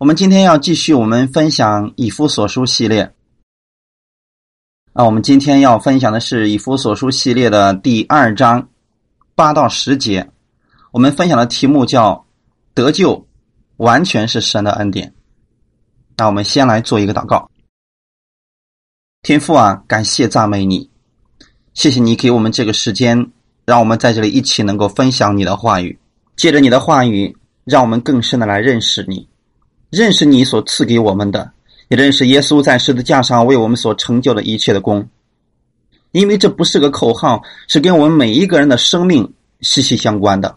我们今天要继续我们分享以夫所书系列。啊，我们今天要分享的是以夫所书系列的第二章八到十节。我们分享的题目叫“得救完全是神的恩典”。那我们先来做一个祷告。天父啊，感谢赞美你，谢谢你给我们这个时间，让我们在这里一起能够分享你的话语。借着你的话语，让我们更深的来认识你。认识你所赐给我们的，也认识耶稣在十字架上为我们所成就的一切的功。因为这不是个口号，是跟我们每一个人的生命息息相关的，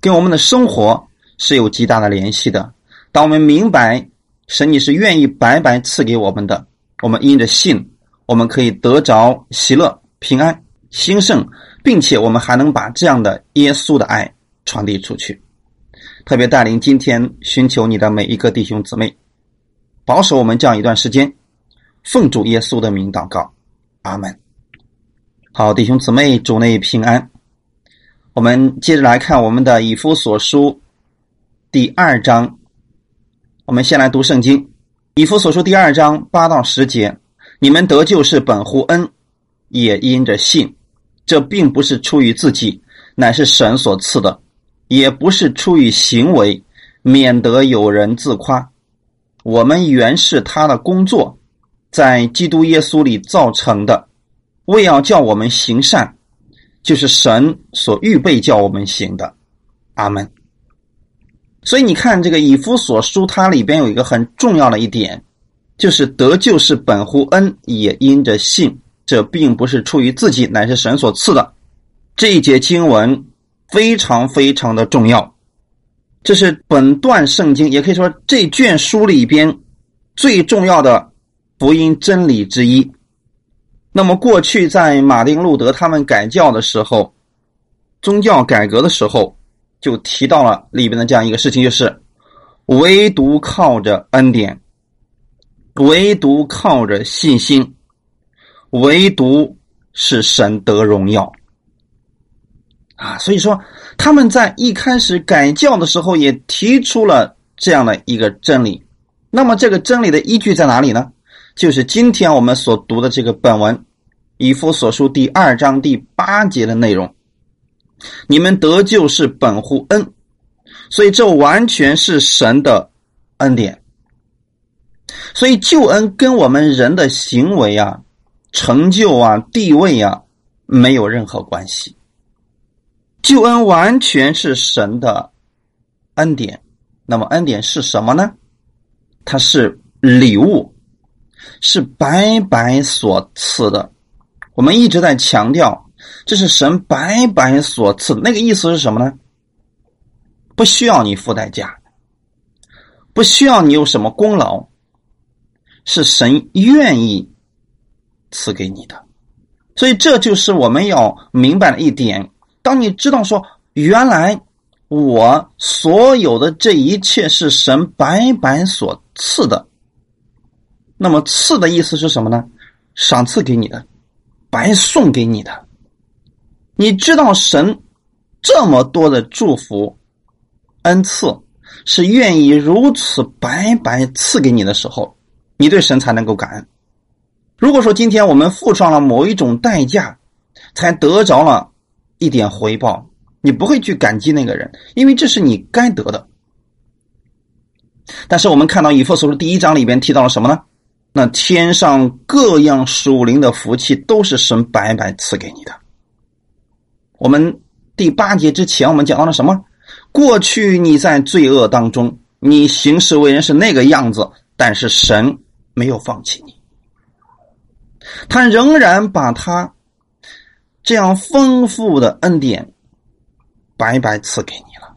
跟我们的生活是有极大的联系的。当我们明白神你是愿意白白赐给我们的，我们因着信，我们可以得着喜乐、平安、兴盛，并且我们还能把这样的耶稣的爱传递出去。特别带领今天寻求你的每一个弟兄姊妹，保守我们这样一段时间，奉主耶稣的名祷告，阿门。好，弟兄姊妹，主内平安。我们接着来看我们的以夫所书第二章，我们先来读圣经，以夫所书第二章八到十节：你们得救是本乎恩，也因着信，这并不是出于自己，乃是神所赐的。也不是出于行为，免得有人自夸。我们原是他的工作，在基督耶稣里造成的，为要叫我们行善，就是神所预备叫我们行的。阿门。所以你看，这个以夫所书，它里边有一个很重要的一点，就是得救是本乎恩，也因着信。这并不是出于自己，乃是神所赐的。这一节经文。非常非常的重要，这是本段圣经，也可以说这卷书里边最重要的福音真理之一。那么，过去在马丁路德他们改教的时候，宗教改革的时候，就提到了里边的这样一个事情，就是唯独靠着恩典，唯独靠着信心，唯独是神得荣耀。啊，所以说他们在一开始改教的时候也提出了这样的一个真理。那么这个真理的依据在哪里呢？就是今天我们所读的这个本文《以弗所书》第二章第八节的内容。你们得救是本乎恩，所以这完全是神的恩典。所以救恩跟我们人的行为啊、成就啊、地位啊没有任何关系。救恩完全是神的恩典，那么恩典是什么呢？它是礼物，是白白所赐的。我们一直在强调，这是神白白所赐。那个意思是什么呢？不需要你付代价，不需要你有什么功劳，是神愿意赐给你的。所以这就是我们要明白的一点。当你知道说，原来我所有的这一切是神白白所赐的，那么赐的意思是什么呢？赏赐给你的，白送给你的。你知道神这么多的祝福、恩赐，是愿意如此白白赐给你的时候，你对神才能够感恩。如果说今天我们付上了某一种代价，才得着了。一点回报，你不会去感激那个人，因为这是你该得的。但是我们看到以弗所书第一章里边提到了什么呢？那天上各样属灵的福气都是神白白赐给你的。我们第八节之前我们讲到了什么？过去你在罪恶当中，你行事为人是那个样子，但是神没有放弃你，他仍然把他。这样丰富的恩典，白白赐给你了，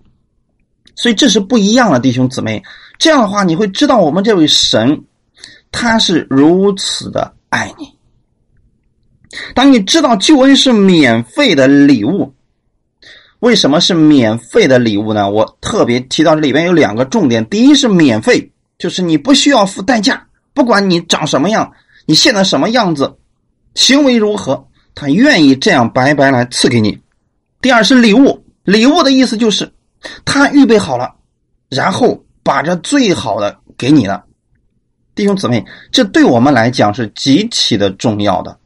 所以这是不一样的，弟兄姊妹。这样的话，你会知道我们这位神，他是如此的爱你。当你知道救恩是免费的礼物，为什么是免费的礼物呢？我特别提到这里边有两个重点：第一是免费，就是你不需要付代价，不管你长什么样，你现在什么样子，行为如何。他愿意这样白白来赐给你。第二是礼物，礼物的意思就是他预备好了，然后把这最好的给你了。弟兄姊妹，这对我们来讲是极其的重要的。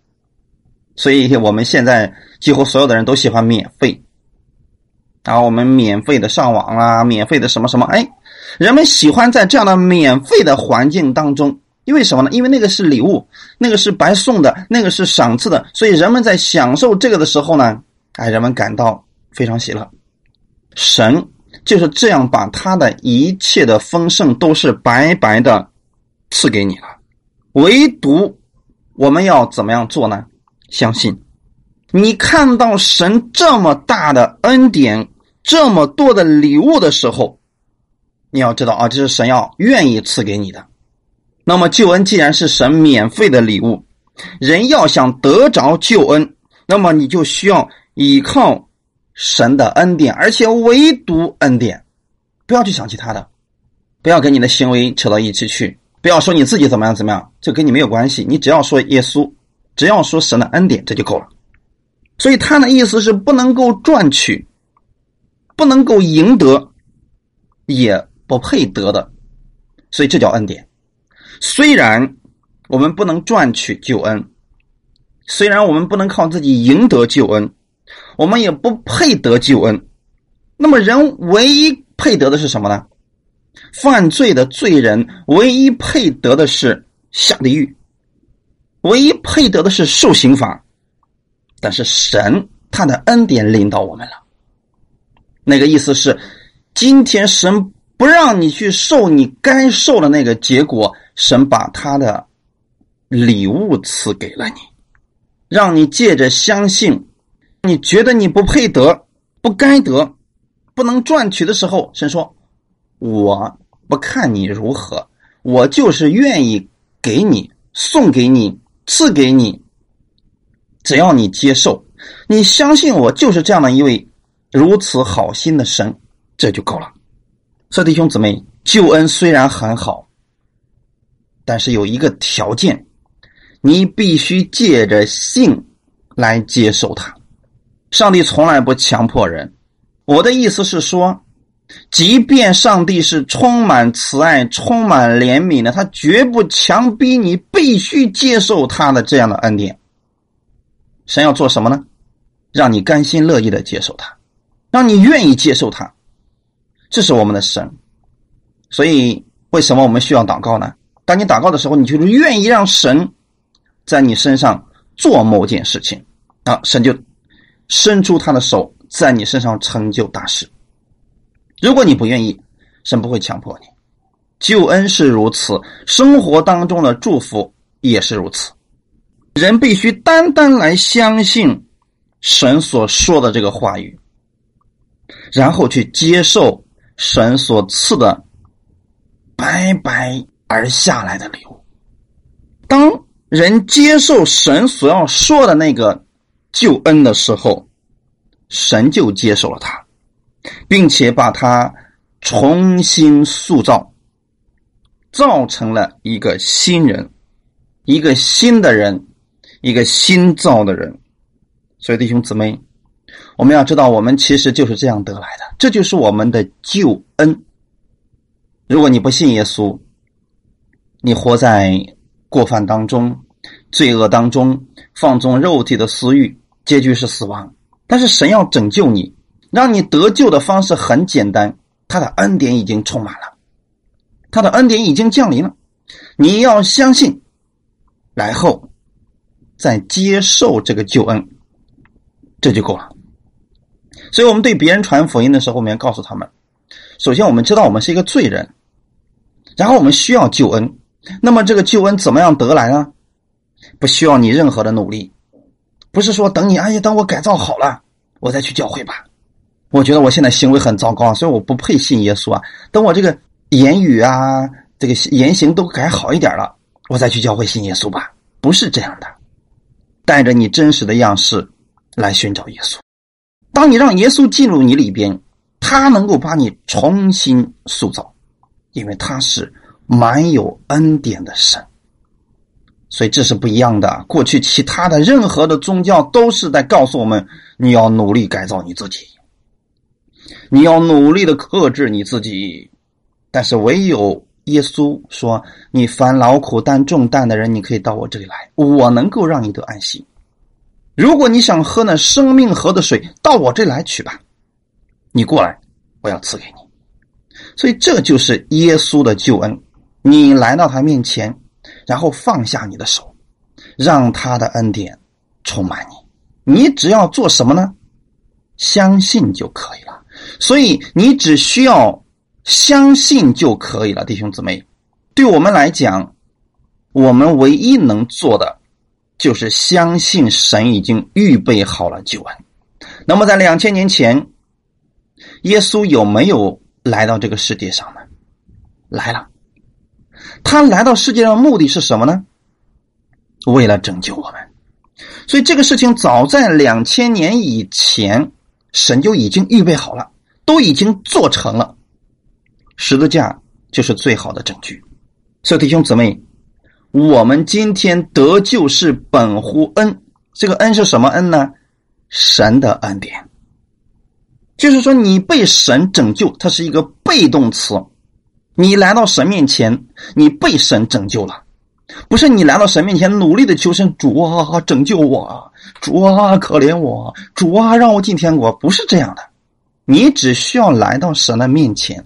所以我们现在几乎所有的人都喜欢免费，然后我们免费的上网啦，免费的什么什么，哎，人们喜欢在这样的免费的环境当中，因为什么呢？因为那个是礼物，那个是白送的，那个是赏赐的，所以人们在享受这个的时候呢，哎，人们感到非常喜乐。神就是这样把他的一切的丰盛都是白白的赐给你了，唯独我们要怎么样做呢？相信，你看到神这么大的恩典，这么多的礼物的时候，你要知道啊，这是神要愿意赐给你的。那么救恩既然是神免费的礼物，人要想得着救恩，那么你就需要依靠。神的恩典，而且唯独恩典，不要去想其他的，不要跟你的行为扯到一起去，不要说你自己怎么样怎么样，这跟你没有关系。你只要说耶稣，只要说神的恩典，这就够了。所以他的意思是不能够赚取，不能够赢得，也不配得的，所以这叫恩典。虽然我们不能赚取救恩，虽然我们不能靠自己赢得救恩。我们也不配得救恩，那么人唯一配得的是什么呢？犯罪的罪人唯一配得的是下地狱，唯一配得的是受刑罚。但是神他的恩典领导我们了，那个意思是，今天神不让你去受你该受的那个结果，神把他的礼物赐给了你，让你借着相信。你觉得你不配得、不该得、不能赚取的时候，神说：“我不看你如何，我就是愿意给你、送给你、赐给你。只要你接受，你相信我就是这样的一位如此好心的神，这就够了。”所以弟兄姊妹，救恩虽然很好，但是有一个条件，你必须借着信来接受它。上帝从来不强迫人，我的意思是说，即便上帝是充满慈爱、充满怜悯的，他绝不强逼你必须接受他的这样的恩典。神要做什么呢？让你甘心乐意的接受他，让你愿意接受他，这是我们的神。所以，为什么我们需要祷告呢？当你祷告的时候，你就是愿意让神在你身上做某件事情啊，神就。伸出他的手，在你身上成就大事。如果你不愿意，神不会强迫你。救恩是如此，生活当中的祝福也是如此。人必须单单来相信神所说的这个话语，然后去接受神所赐的白白而下来的礼物。当人接受神所要说的那个。救恩的时候，神就接受了他，并且把他重新塑造，造成了一个新人，一个新的人，一个新造的人。所以弟兄姊妹，我们要知道，我们其实就是这样得来的，这就是我们的救恩。如果你不信耶稣，你活在过犯当中、罪恶当中，放纵肉体的私欲。结局是死亡，但是神要拯救你，让你得救的方式很简单，他的恩典已经充满了，他的恩典已经降临了，你要相信，然后再接受这个救恩，这就够了。所以，我们对别人传福音的时候，我们要告诉他们：首先，我们知道我们是一个罪人，然后我们需要救恩。那么，这个救恩怎么样得来呢？不需要你任何的努力。不是说等你，哎呀，等我改造好了，我再去教会吧。我觉得我现在行为很糟糕，所以我不配信耶稣啊。等我这个言语啊，这个言行都改好一点了，我再去教会信耶稣吧。不是这样的，带着你真实的样式来寻找耶稣。当你让耶稣进入你里边，他能够把你重新塑造，因为他是满有恩典的神。所以这是不一样的。过去其他的任何的宗教都是在告诉我们：你要努力改造你自己，你要努力的克制你自己。但是唯有耶稣说：“你烦劳苦担重担的人，你可以到我这里来，我能够让你得安息。如果你想喝那生命河的水，到我这来取吧。你过来，我要赐给你。所以这就是耶稣的救恩。你来到他面前，然后放下你的手，让他的恩典充满你。你只要做什么呢？相信就可以了。所以你只需要。”相信就可以了，弟兄姊妹。对我们来讲，我们唯一能做的就是相信神已经预备好了救恩。那么，在两千年前，耶稣有没有来到这个世界上呢？来了。他来到世界上目的是什么呢？为了拯救我们。所以，这个事情早在两千年以前，神就已经预备好了，都已经做成了。十字架就是最好的证据，所以弟兄姊妹，我们今天得救是本乎恩，这个恩是什么恩呢？神的恩典，就是说你被神拯救，它是一个被动词。你来到神面前，你被神拯救了，不是你来到神面前努力的求神主啊拯救我，主啊可怜我，主啊让我进天国，不是这样的，你只需要来到神的面前。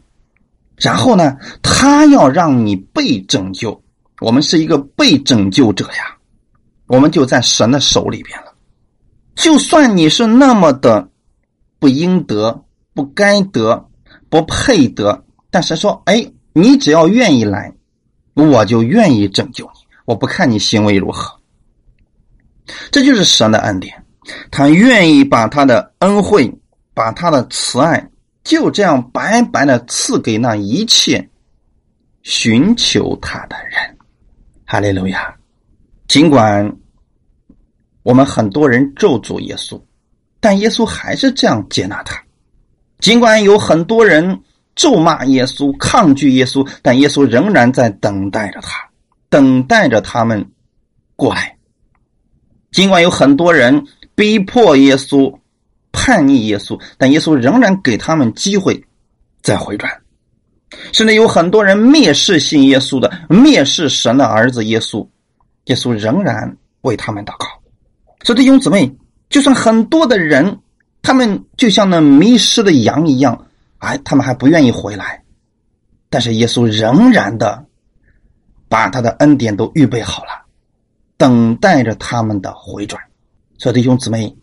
然后呢，他要让你被拯救，我们是一个被拯救者呀，我们就在神的手里边了。就算你是那么的不应得、不该得、不配得，但是说，哎，你只要愿意来，我就愿意拯救你。我不看你行为如何，这就是神的恩典，他愿意把他的恩惠、把他的慈爱。就这样白白的赐给那一切寻求他的人，哈利路亚！尽管我们很多人咒诅耶稣，但耶稣还是这样接纳他。尽管有很多人咒骂耶稣、抗拒耶稣，但耶稣仍然在等待着他，等待着他们过来。尽管有很多人逼迫耶稣。叛逆耶稣，但耶稣仍然给他们机会再回转。甚至有很多人蔑视信耶稣的，蔑视神的儿子耶稣，耶稣仍然为他们祷告。所以弟兄姊妹，就算很多的人，他们就像那迷失的羊一样，哎，他们还不愿意回来，但是耶稣仍然的把他的恩典都预备好了，等待着他们的回转。所以弟兄姊妹。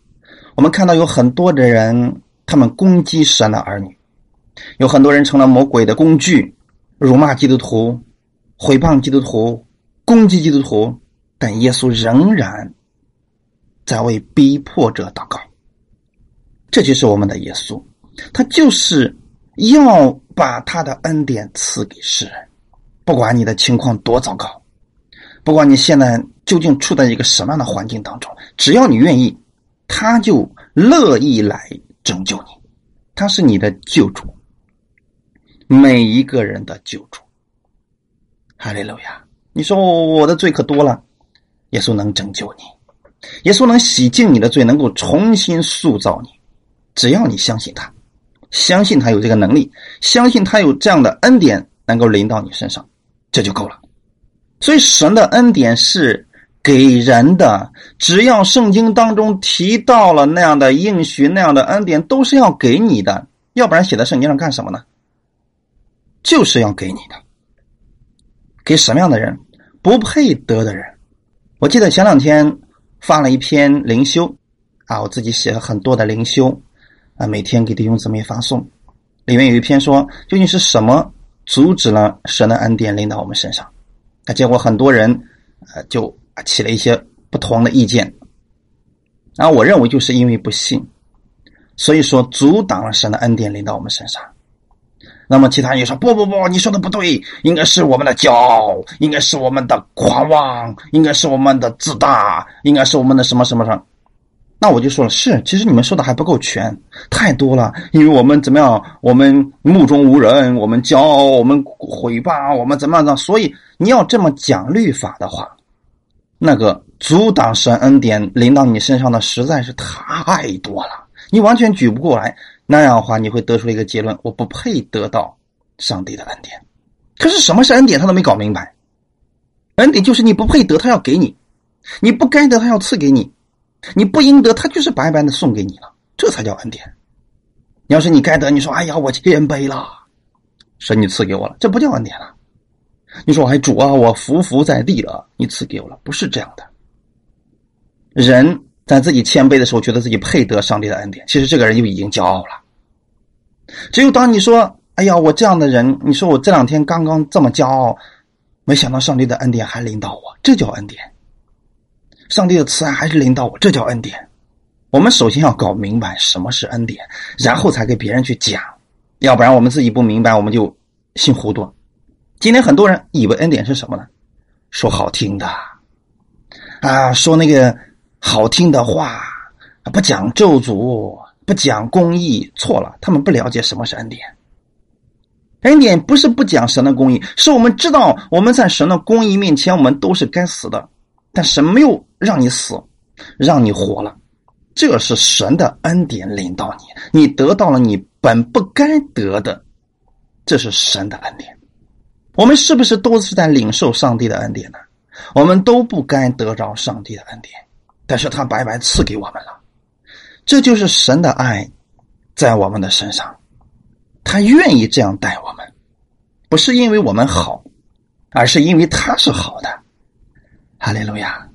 我们看到有很多的人，他们攻击神的儿女，有很多人成了魔鬼的工具，辱骂基督徒，毁谤基督徒，攻击基督徒。但耶稣仍然在为逼迫者祷告。这就是我们的耶稣，他就是要把他的恩典赐给世人，不管你的情况多糟糕，不管你现在究竟处在一个什么样的环境当中，只要你愿意。他就乐意来拯救你，他是你的救主，每一个人的救主。哈利路亚！你说我的罪可多了，耶稣能拯救你，耶稣能洗净你的罪，能够重新塑造你。只要你相信他，相信他有这个能力，相信他有这样的恩典能够临到你身上，这就够了。所以神的恩典是。给人的，只要圣经当中提到了那样的应许、那样的恩典，都是要给你的。要不然写在圣经上干什么呢？就是要给你的。给什么样的人？不配得的人。我记得前两天发了一篇灵修，啊，我自己写了很多的灵修，啊，每天给弟兄姊妹发送。里面有一篇说，究竟是什么阻止了神的恩典临到我们身上？那结果很多人，呃，就。起了一些不同的意见，然后我认为就是因为不信，所以说阻挡了神的恩典临到我们身上。那么其他人就说不不不，你说的不对，应该是我们的骄傲，应该是我们的狂妄，应该是我们的自大，应该是我们的什么什么什么。那我就说了，是，其实你们说的还不够全，太多了，因为我们怎么样，我们目中无人，我们骄傲，我们毁谤，我们怎么样的，所以你要这么讲律法的话。那个阻挡神恩典临到你身上的实在是太多了，你完全举不过来。那样的话，你会得出一个结论：我不配得到上帝的恩典。可是什么是恩典，他都没搞明白。恩典就是你不配得，他要给你；你不该得，他要赐给你；你不应得，他就是白白的送给你了，这才叫恩典。要是你该得，你说：“哎呀，我谦卑了，神你赐给我了，这不叫恩典了。”你说：“哎，主啊，我伏伏在地了，你赐给我了，不是这样的。”人在自己谦卑的时候，觉得自己配得上帝的恩典，其实这个人就已经骄傲了。只有当你说：“哎呀，我这样的人，你说我这两天刚刚这么骄傲，没想到上帝的恩典还临到我，这叫恩典。上帝的慈爱还是临到我，这叫恩典。”我们首先要搞明白什么是恩典，然后才给别人去讲，要不然我们自己不明白，我们就心糊涂。今天很多人以为恩典是什么呢？说好听的，啊，说那个好听的话，不讲咒诅，不讲公义，错了，他们不了解什么是恩典。恩典不是不讲神的公义，是我们知道我们在神的公义面前，我们都是该死的，但神没有让你死，让你活了。这是神的恩典领到你，你得到了你本不该得的，这是神的恩典。我们是不是都是在领受上帝的恩典呢？我们都不该得着上帝的恩典，但是他白白赐给我们了，这就是神的爱在我们的身上，他愿意这样待我们，不是因为我们好，而是因为他是好的。哈利路亚。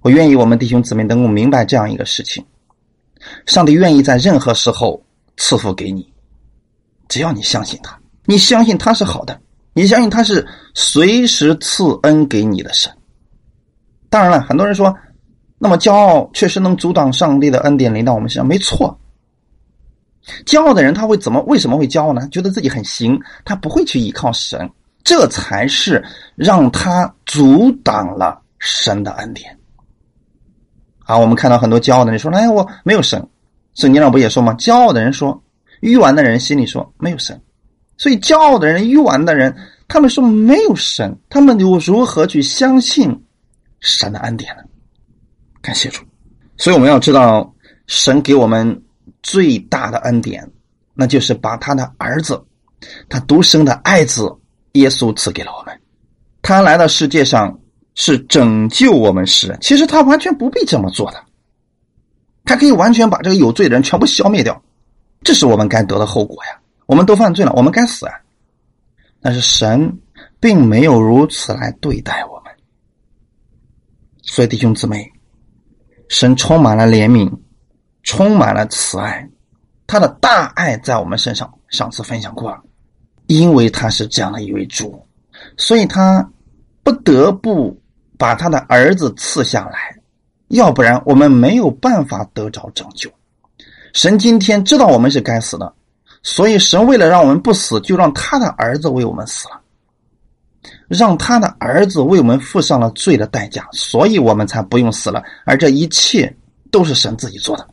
我愿意我们弟兄姊妹能够明白这样一个事情：上帝愿意在任何时候赐福给你，只要你相信他，你相信他是好的，你相信他是随时赐恩给你的神。当然了，很多人说，那么骄傲确实能阻挡上帝的恩典临到我们身上，没错。骄傲的人他会怎么？为什么会骄傲呢？觉得自己很行，他不会去依靠神，这才是让他阻挡了神的恩典。啊，我们看到很多骄傲的人说：“哎，我没有神。”圣经上不也说吗？骄傲的人说，愚顽的人心里说没有神。所以，骄傲的人、愚顽的人，他们说没有神，他们又如何去相信神的恩典呢？感谢主。所以，我们要知道，神给我们最大的恩典，那就是把他的儿子，他独生的爱子耶稣赐给了我们。他来到世界上。是拯救我们世人，其实他完全不必这么做的，他可以完全把这个有罪的人全部消灭掉，这是我们该得的后果呀。我们都犯罪了，我们该死啊。但是神并没有如此来对待我们，所以弟兄姊妹，神充满了怜悯，充满了慈爱，他的大爱在我们身上。上次分享过了，因为他是这样的一位主，所以他不得不。把他的儿子赐下来，要不然我们没有办法得着拯救。神今天知道我们是该死的，所以神为了让我们不死，就让他的儿子为我们死了，让他的儿子为我们付上了罪的代价，所以我们才不用死了。而这一切都是神自己做的，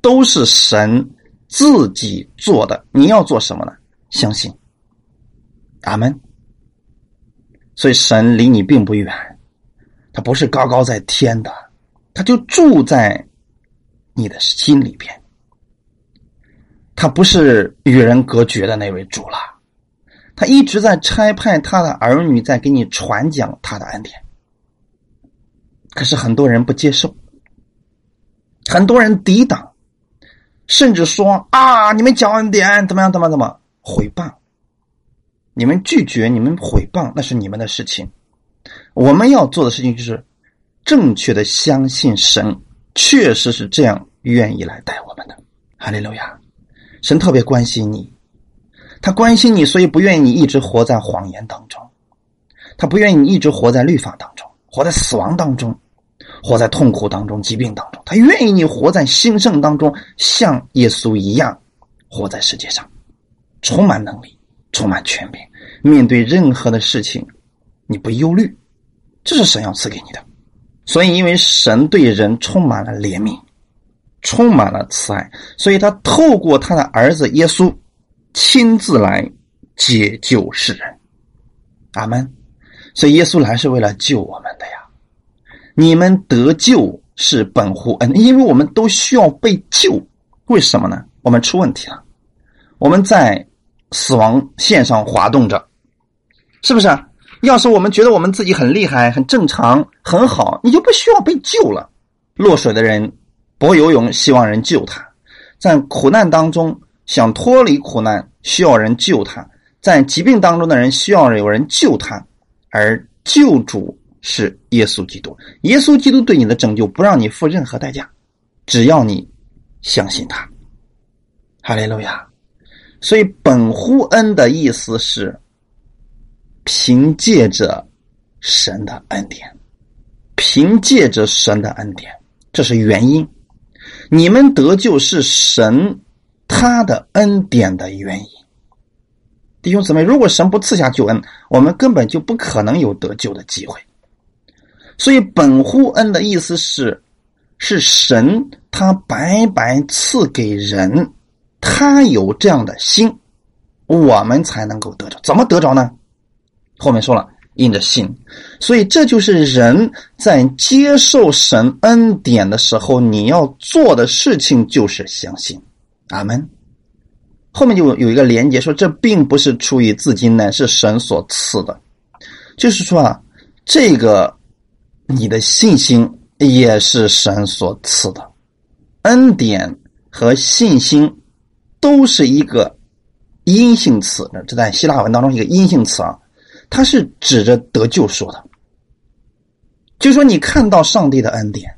都是神自己做的。你要做什么呢？相信，阿门。所以神离你并不远，他不是高高在天的，他就住在你的心里边。他不是与人隔绝的那位主了，他一直在差派他的儿女在给你传讲他的恩典。可是很多人不接受，很多人抵挡，甚至说啊，你们讲恩典怎么样？怎么怎么毁谤？你们拒绝，你们毁谤，那是你们的事情。我们要做的事情就是正确的相信神确实是这样愿意来带我们的。哈利路亚！神特别关心你，他关心你，所以不愿意你一直活在谎言当中，他不愿意你一直活在律法当中，活在死亡当中，活在痛苦当中、疾病当中。他愿意你活在兴盛当中，像耶稣一样活在世界上，充满能力。充满权柄，面对任何的事情，你不忧虑，这是神要赐给你的。所以，因为神对人充满了怜悯，充满了慈爱，所以他透过他的儿子耶稣，亲自来解救世人。阿门。所以，耶稣来是为了救我们的呀。你们得救是本乎恩，因为我们都需要被救。为什么呢？我们出问题了，我们在。死亡线上滑动着，是不是？要是我们觉得我们自己很厉害、很正常、很好，你就不需要被救了。落水的人不会游泳，希望人救他；在苦难当中想脱离苦难，需要人救他；在疾病当中的人需要有人救他，而救主是耶稣基督。耶稣基督对你的拯救不让你付任何代价，只要你相信他。哈利路亚。所以本乎恩的意思是凭借着神的恩典，凭借着神的恩典。这是原因，你们得救是神他的恩典的原因。弟兄姊妹，如果神不赐下救恩，我们根本就不可能有得救的机会。所以本乎恩的意思是，是神他白白赐给人，他有这样的心，我们才能够得着。怎么得着呢？后面说了。因着信，所以这就是人在接受神恩典的时候，你要做的事情就是相信。阿门。后面就有一个连接，说这并不是出于自己，乃是神所赐的。就是说啊，这个你的信心也是神所赐的。恩典和信心都是一个阴性词，这在希腊文当中一个阴性词啊。它是指着得救说的，就说你看到上帝的恩典，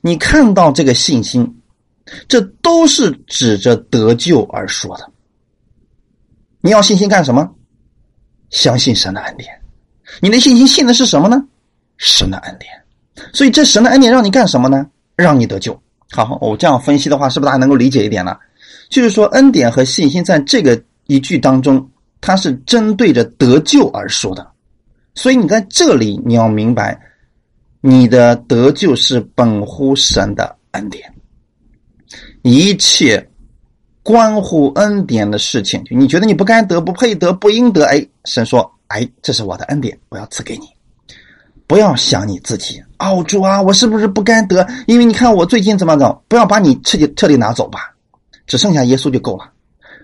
你看到这个信心，这都是指着得救而说的。你要信心干什么？相信神的恩典。你的信心信的是什么呢？神的恩典。所以这神的恩典让你干什么呢？让你得救。好，我这样分析的话，是不是大家能够理解一点呢？就是说，恩典和信心在这个一句当中。它是针对着得救而说的，所以你在这里你要明白，你的得救是本乎神的恩典，一切关乎恩典的事情，你觉得你不该得、不配得、不应得，哎，神说，哎，这是我的恩典，我要赐给你，不要想你自己，哦，主啊，我是不是不该得？因为你看我最近怎么着，不要把你彻底彻底拿走吧，只剩下耶稣就够了。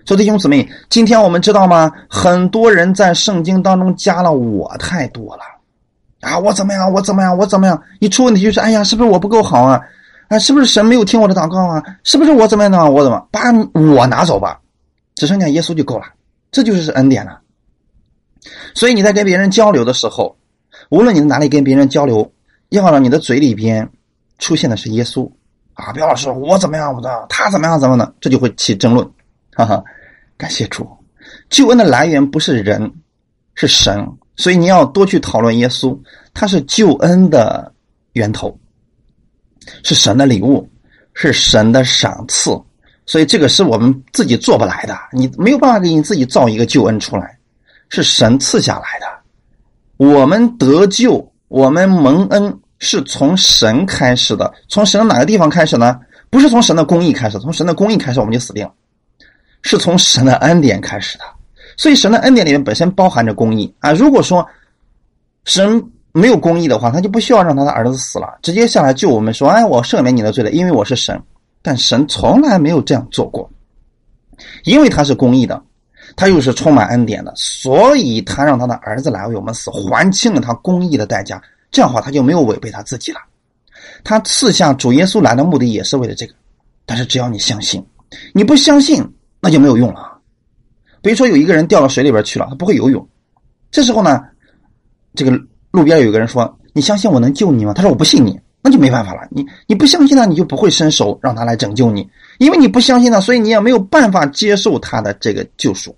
说弟兄姊妹，今天我们知道吗？很多人在圣经当中加了我太多了，啊，我怎么样？我怎么样？我怎么样？一出问题就是，哎呀，是不是我不够好啊？啊，是不是神没有听我的祷告啊？是不是我怎么样呢？我怎么把我拿走吧？只剩下耶稣就够了，这就是恩典了。所以你在跟别人交流的时候，无论你在哪里跟别人交流，要让你的嘴里边出现的是耶稣啊，不要说我怎么样，我的他怎么样怎么的，这就会起争论，哈哈。感谢主，救恩的来源不是人，是神，所以你要多去讨论耶稣，他是救恩的源头，是神的礼物，是神的赏赐，所以这个是我们自己做不来的，你没有办法给你自己造一个救恩出来，是神赐下来的。我们得救，我们蒙恩是从神开始的，从神的哪个地方开始呢？不是从神的公义开始，从神的公义开始我们就死定了。是从神的恩典开始的，所以神的恩典里面本身包含着公义啊。如果说神没有公义的话，他就不需要让他的儿子死了，直接下来救我们，说：“哎，我赦免你的罪了，因为我是神。”但神从来没有这样做过，因为他是公义的，他又是充满恩典的，所以他让他的儿子来为我们死，还清了他公义的代价。这样的话，他就没有违背他自己了。他赐下主耶稣来的目的也是为了这个。但是只要你相信，你不相信。那就没有用了。比如说，有一个人掉到水里边去了，他不会游泳。这时候呢，这个路边有个人说：“你相信我能救你吗？”他说：“我不信你。”那就没办法了。你你不相信他，你就不会伸手让他来拯救你，因为你不相信他，所以你也没有办法接受他的这个救赎。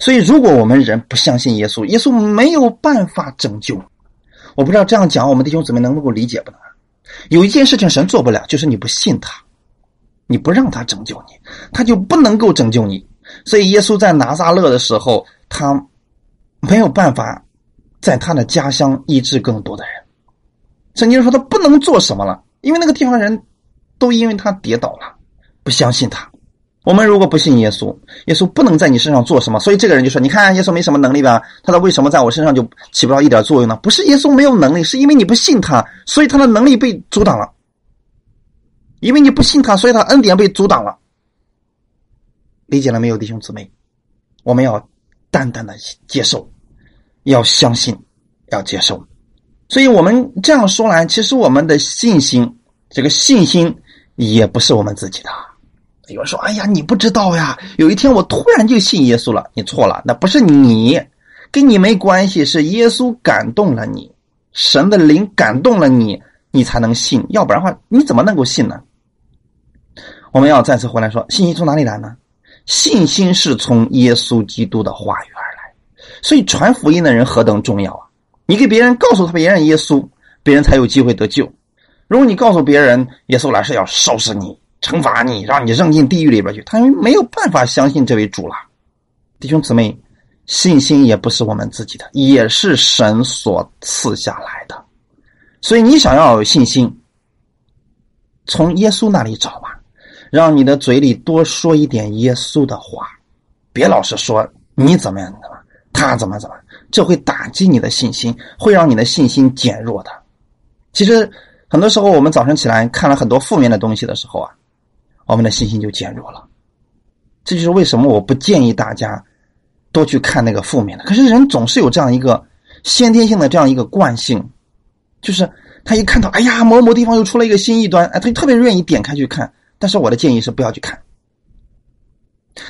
所以，如果我们人不相信耶稣，耶稣没有办法拯救。我不知道这样讲，我们弟兄姊妹能不能够理解不能？有一件事情神做不了，就是你不信他。你不让他拯救你，他就不能够拯救你。所以耶稣在拿撒勒的时候，他没有办法在他的家乡医治更多的人。圣经说他不能做什么了，因为那个地方人都因为他跌倒了，不相信他。我们如果不信耶稣，耶稣不能在你身上做什么。所以这个人就说：“你看，耶稣没什么能力吧？他的为什么在我身上就起不到一点作用呢？不是耶稣没有能力，是因为你不信他，所以他的能力被阻挡了。”因为你不信他，所以他恩典被阻挡了。理解了没有，弟兄姊妹？我们要淡淡的接受，要相信，要接受。所以我们这样说来，其实我们的信心，这个信心也不是我们自己的。有人说：“哎呀，你不知道呀，有一天我突然就信耶稣了。”你错了，那不是你，跟你没关系，是耶稣感动了你，神的灵感动了你，你才能信。要不然的话，你怎么能够信呢？我们要再次回来说，信心从哪里来呢？信心是从耶稣基督的话语而来。所以传福音的人何等重要啊！你给别人告诉他别人耶稣，别人才有机会得救。如果你告诉别人耶稣来是要收拾你。惩罚你，让你扔进地狱里边去，他们没有办法相信这位主了。弟兄姊妹，信心也不是我们自己的，也是神所赐下来的。所以你想要有信心，从耶稣那里找吧，让你的嘴里多说一点耶稣的话，别老是说你怎么样怎么，他怎么怎么，这会打击你的信心，会让你的信心减弱的。其实很多时候，我们早晨起来看了很多负面的东西的时候啊。我们的信心就减弱了，这就是为什么我不建议大家多去看那个负面的。可是人总是有这样一个先天性的这样一个惯性，就是他一看到，哎呀，某某地方又出了一个新异端，哎，他就特别愿意点开去看。但是我的建议是不要去看。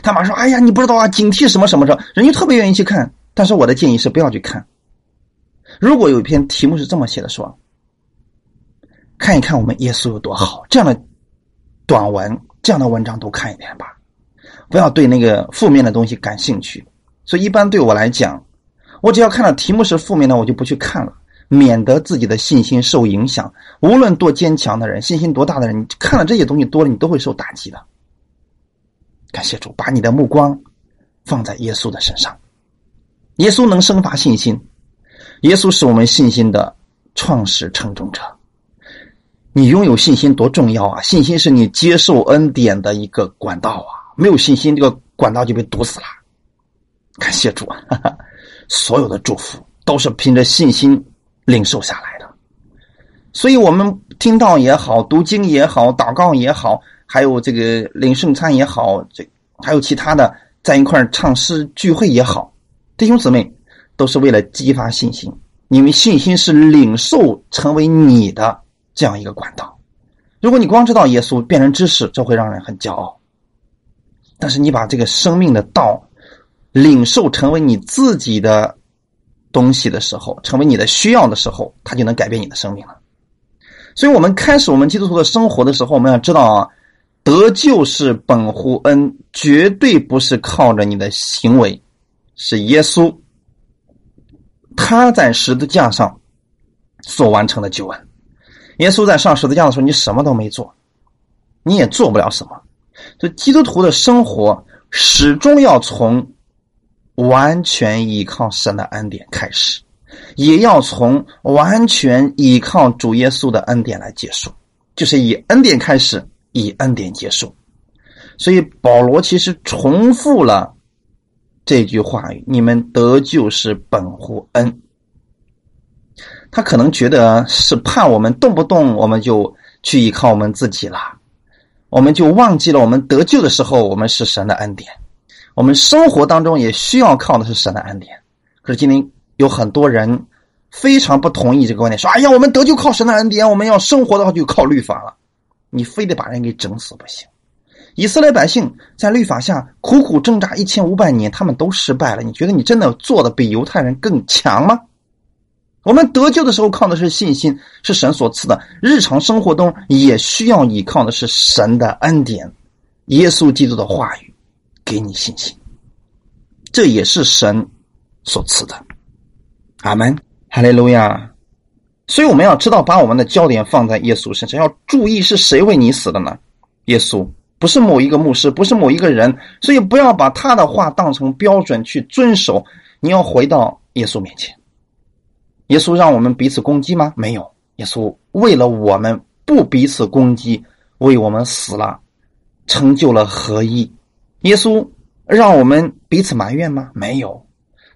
他马上说，哎呀，你不知道啊，警惕什么什么什么，人就特别愿意去看。但是我的建议是不要去看。如果有一篇题目是这么写的，说，看一看我们耶稣有多好，这样的。短文这样的文章都看一遍吧，不要对那个负面的东西感兴趣。所以一般对我来讲，我只要看到题目是负面的，我就不去看了，免得自己的信心受影响。无论多坚强的人，信心多大的人，你看了这些东西多了，你都会受打击的。感谢主，把你的目光放在耶稣的身上，耶稣能生发信心，耶稣是我们信心的创始成终者。你拥有信心多重要啊！信心是你接受恩典的一个管道啊！没有信心，这个管道就被堵死了。感谢主啊！哈 哈所有的祝福都是凭着信心领受下来的。所以，我们听到也好，读经也好，祷告也好，还有这个领圣餐也好，这还有其他的在一块唱诗聚会也好，弟兄姊妹都是为了激发信心。因为信心是领受成为你的。这样一个管道，如果你光知道耶稣变成知识，这会让人很骄傲。但是你把这个生命的道领受成为你自己的东西的时候，成为你的需要的时候，它就能改变你的生命了。所以，我们开始我们基督徒的生活的时候，我们要知道啊，得救是本乎恩，绝对不是靠着你的行为，是耶稣他在十字架上所完成的救恩。耶稣在上十字架的时候，你什么都没做，你也做不了什么。这基督徒的生活始终要从完全依靠神的恩典开始，也要从完全依靠主耶稣的恩典来结束，就是以恩典开始，以恩典结束。所以保罗其实重复了这句话：“你们得救是本乎恩。”他可能觉得是怕我们动不动我们就去依靠我们自己了，我们就忘记了我们得救的时候我们是神的恩典，我们生活当中也需要靠的是神的恩典。可是今天有很多人非常不同意这个观点，说：“哎呀，我们得救靠神的恩典，我们要生活的话就靠律法了。”你非得把人给整死不行。以色列百姓在律法下苦苦挣扎一千五百年，他们都失败了。你觉得你真的做的比犹太人更强吗？我们得救的时候靠的是信心，是神所赐的。日常生活中也需要依靠的是神的恩典，耶稣基督的话语，给你信心。这也是神所赐的。阿门，哈利路亚。所以我们要知道，把我们的焦点放在耶稣身上，要注意是谁为你死的呢？耶稣不是某一个牧师，不是某一个人，所以不要把他的话当成标准去遵守。你要回到耶稣面前。耶稣让我们彼此攻击吗？没有。耶稣为了我们不彼此攻击，为我们死了，成就了合一。耶稣让我们彼此埋怨吗？没有。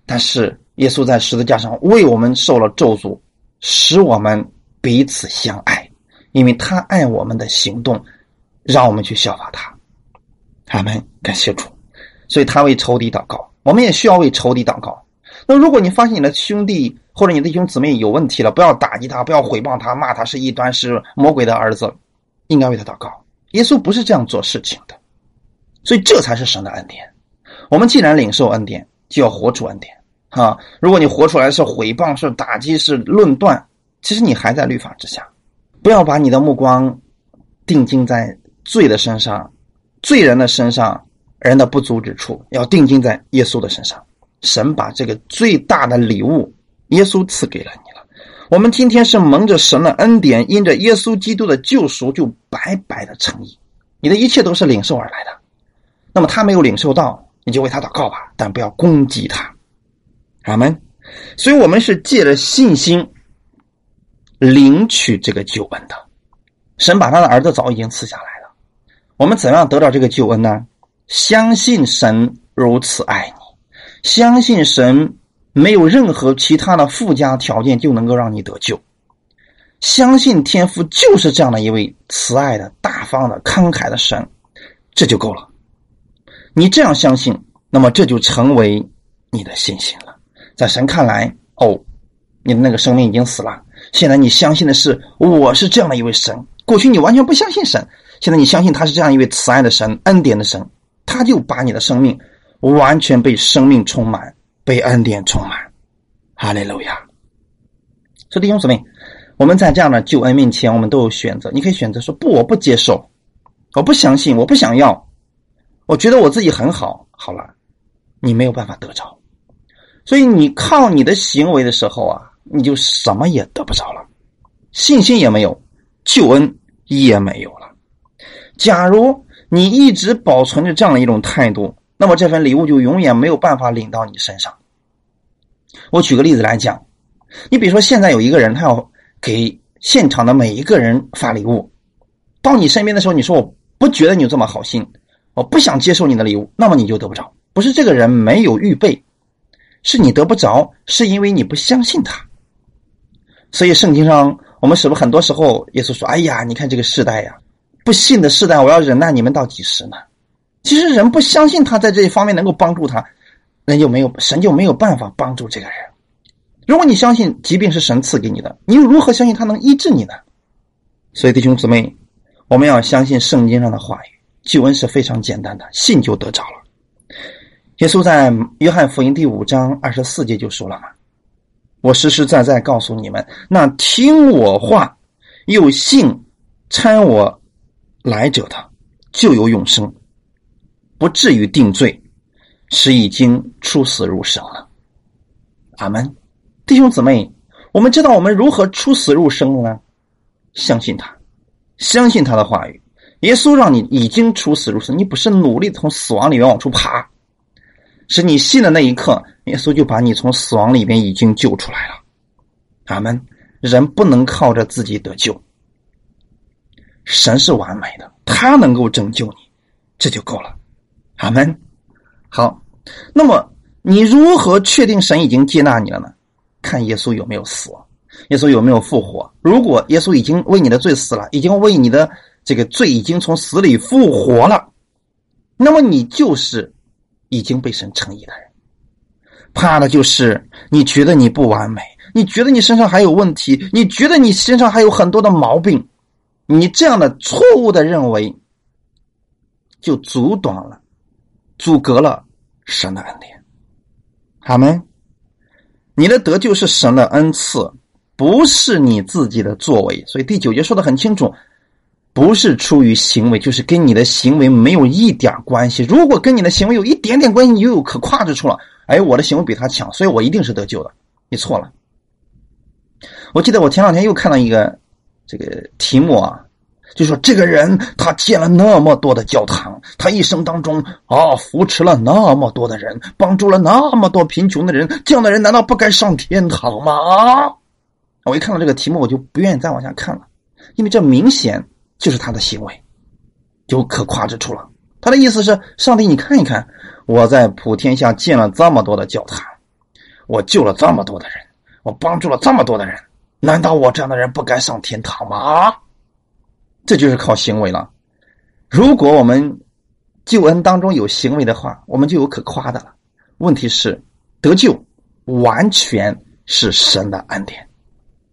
但是耶稣在十字架上为我们受了咒诅，使我们彼此相爱，因为他爱我们的行动，让我们去效法他。阿门。感谢主。所以他为仇敌祷告。我们也需要为仇敌祷告。那如果你发现你的兄弟或者你的弟兄姊妹有问题了，不要打击他，不要毁谤他，骂他是异端，是魔鬼的儿子，应该为他祷告。耶稣不是这样做事情的，所以这才是神的恩典。我们既然领受恩典，就要活出恩典啊！如果你活出来是毁谤、是打击、是论断，其实你还在律法之下。不要把你的目光定睛在罪的身上、罪人的身上、人的不足之处，要定睛在耶稣的身上。神把这个最大的礼物耶稣赐给了你了。我们今天是蒙着神的恩典，因着耶稣基督的救赎，就白白的诚意。你的一切都是领受而来的。那么他没有领受到，你就为他祷告吧，但不要攻击他。阿门。所以我们是借着信心领取这个救恩的。神把他的儿子早已经赐下来了。我们怎样得到这个救恩呢？相信神如此爱你。相信神没有任何其他的附加条件就能够让你得救，相信天父就是这样的一位慈爱的、大方的、慷慨的神，这就够了。你这样相信，那么这就成为你的信心了。在神看来，哦，你的那个生命已经死了。现在你相信的是我是这样的一位神。过去你完全不相信神，现在你相信他是这样一位慈爱的神、恩典的神，他就把你的生命。完全被生命充满，被恩典充满，哈利路亚！所以弟兄姊妹，我们在这样的救恩面前，我们都有选择。你可以选择说：“不，我不接受，我不相信，我不想要，我觉得我自己很好。”好了，你没有办法得着。所以你靠你的行为的时候啊，你就什么也得不着了，信心也没有，救恩也没有了。假如你一直保存着这样的一种态度，那么这份礼物就永远没有办法领到你身上。我举个例子来讲，你比如说现在有一个人，他要给现场的每一个人发礼物，到你身边的时候，你说我不觉得你有这么好心，我不想接受你的礼物，那么你就得不着。不是这个人没有预备，是你得不着，是因为你不相信他。所以圣经上，我们是不是很多时候耶稣说：“哎呀，你看这个时代呀，不信的时代，我要忍耐你们到几时呢？”其实人不相信他在这一方面能够帮助他，那就没有神就没有办法帮助这个人。如果你相信疾病是神赐给你的，你又如何相信他能医治你呢？所以弟兄姊妹，我们要相信圣经上的话语，救恩是非常简单的，信就得着了。耶稣在约翰福音第五章二十四节就说了嘛：“我实实在在告诉你们，那听我话又信参我来者的，就有永生。”不至于定罪，是已经出死入生了。阿门，弟兄姊妹，我们知道我们如何出死入生了呢？相信他，相信他的话语。耶稣让你已经出死入生，你不是努力从死亡里面往出爬，是你信的那一刻，耶稣就把你从死亡里面已经救出来了。阿门。人不能靠着自己得救，神是完美的，他能够拯救你，这就够了。阿门。好，那么你如何确定神已经接纳你了呢？看耶稣有没有死，耶稣有没有复活。如果耶稣已经为你的罪死了，已经为你的这个罪已经从死里复活了，那么你就是已经被神称义的人。怕的就是你觉得你不完美，你觉得你身上还有问题，你觉得你身上还有很多的毛病，你这样的错误的认为，就阻挡了。阻隔了神的恩典，阿门。你的得救是神的恩赐，不是你自己的作为。所以第九节说的很清楚，不是出于行为，就是跟你的行为没有一点关系。如果跟你的行为有一点点关系，你就有可夸之处了。哎，我的行为比他强，所以我一定是得救的。你错了。我记得我前两天又看到一个这个题目啊。就说这个人他建了那么多的教堂，他一生当中啊扶持了那么多的人，帮助了那么多贫穷的人，这样的人难道不该上天堂吗？啊我一看到这个题目，我就不愿意再往下看了，因为这明显就是他的行为有可夸之处了。他的意思是：上帝，你看一看，我在普天下建了这么多的教堂，我救了这么多的人，我帮助了这么多的人，难道我这样的人不该上天堂吗？啊这就是靠行为了。如果我们救恩当中有行为的话，我们就有可夸的了。问题是，得救完全是神的恩典，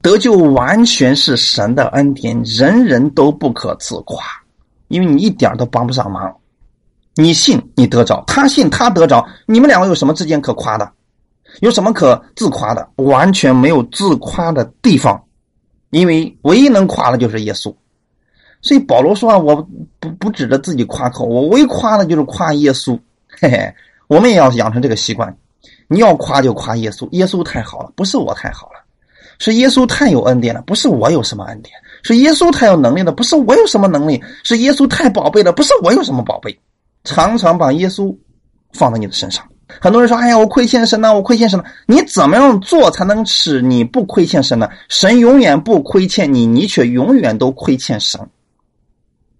得救完全是神的恩典，人人都不可自夸，因为你一点都帮不上忙。你信你得着，他信他得着，你们两个有什么之间可夸的？有什么可自夸的？完全没有自夸的地方，因为唯一能夸的就是耶稣。所以保罗说啊，我不不指着自己夸口，我唯夸的就是夸耶稣。嘿嘿，我们也要养成这个习惯，你要夸就夸耶稣，耶稣太好了，不是我太好了，是耶稣太有恩典了，不是我有什么恩典，是耶稣太有能力了，不是我有什么能力，是耶稣太宝贝了，不是我有什么宝贝。常常把耶稣放在你的身上。很多人说：“哎呀，我亏欠神呢，我亏欠神了。”你怎么样做才能使你不亏欠神呢？神永远不亏欠你，你却永远都亏欠神。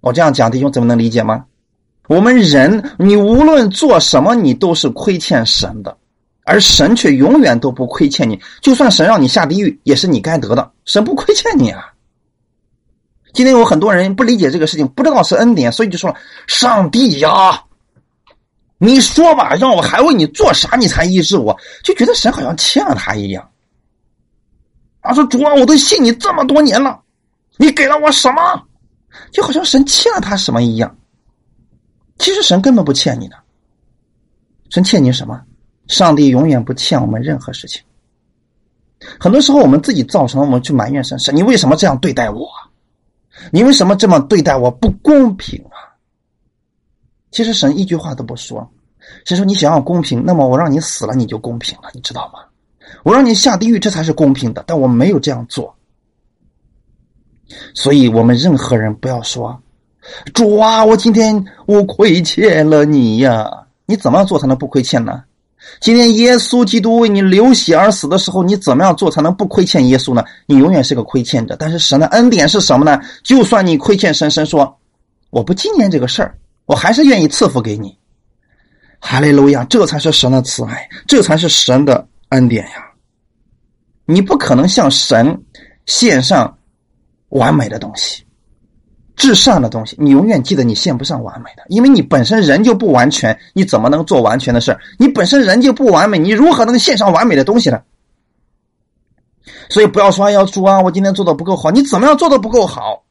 我这样讲，弟兄怎么能理解吗？我们人，你无论做什么，你都是亏欠神的，而神却永远都不亏欠你。就算神让你下地狱，也是你该得的。神不亏欠你啊。今天有很多人不理解这个事情，不知道是恩典，所以就说了：“上帝呀，你说吧，让我还为你做啥，你才医治我？”就觉得神好像欠了他一样。他说：“主啊，我都信你这么多年了，你给了我什么？就好像神欠了他什么一样。其实神根本不欠你的，神欠你什么？上帝永远不欠我们任何事情。很多时候我们自己造成了，我们去埋怨神，神你为什么这样对待我？”你为什么这么对待我？不公平啊！其实神一句话都不说，神说你想要公平，那么我让你死了你就公平了，你知道吗？我让你下地狱，这才是公平的。但我没有这样做，所以我们任何人不要说主啊，我今天我亏欠了你呀！你怎么样做才能不亏欠呢？今天耶稣基督为你流血而死的时候，你怎么样做才能不亏欠耶稣呢？你永远是个亏欠者。但是神的恩典是什么呢？就算你亏欠神，神说我不纪念这个事儿，我还是愿意赐福给你。哈利路亚，这才是神的慈爱，这才是神的恩典呀！你不可能向神献上完美的东西。至上的东西，你永远记得你献不上完美的，因为你本身人就不完全，你怎么能做完全的事你本身人就不完美，你如何能献上完美的东西呢？所以不要说要主啊，我今天做的不够好，你怎么样做的不够好？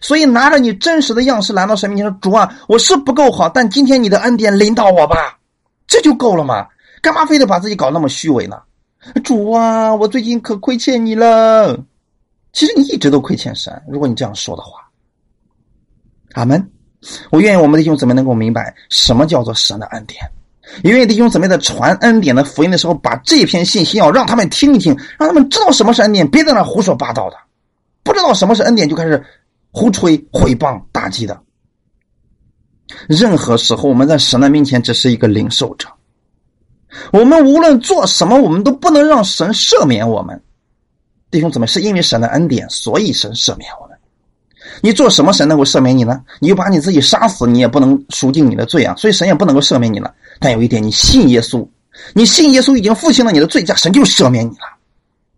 所以拿着你真实的样式来到神面前说：“主啊，我是不够好，但今天你的恩典领导我吧，这就够了嘛？干嘛非得把自己搞那么虚伪呢？”主啊，我最近可亏欠你了。其实你一直都亏欠神，如果你这样说的话。阿门！我愿意我们的弟兄姊妹能够明白什么叫做神的恩典。也愿意弟兄姊妹在传恩典的福音的时候，把这篇信息要让他们听一听，让他们知道什么是恩典，别在那胡说八道的。不知道什么是恩典就开始胡吹、毁谤、打击的。任何时候，我们在神的面前只是一个领受者。我们无论做什么，我们都不能让神赦免我们。弟兄姊妹，是因为神的恩典，所以神赦免我们。你做什么神能够赦免你呢？你就把你自己杀死，你也不能赎尽你的罪啊！所以神也不能够赦免你了。但有一点，你信耶稣，你信耶稣已经付清了你的罪加，神就赦免你了，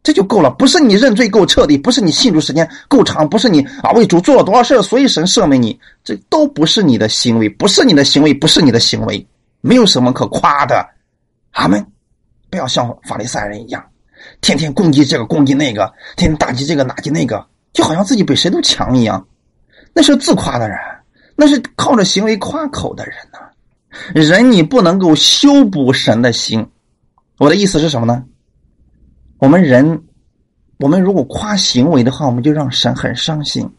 这就够了。不是你认罪够彻底，不是你信主时间够长，不是你啊为主做了多少事所以神赦免你，这都不是你的行为，不是你的行为，不是你的行为，没有什么可夸的。阿门！不要像法利赛人一样，天天攻击这个攻击那个，天天打击这个打击那个。就好像自己比谁都强一样，那是自夸的人，那是靠着行为夸口的人呐。人你不能够修补神的心，我的意思是什么呢？我们人，我们如果夸行为的话，我们就让神很伤心。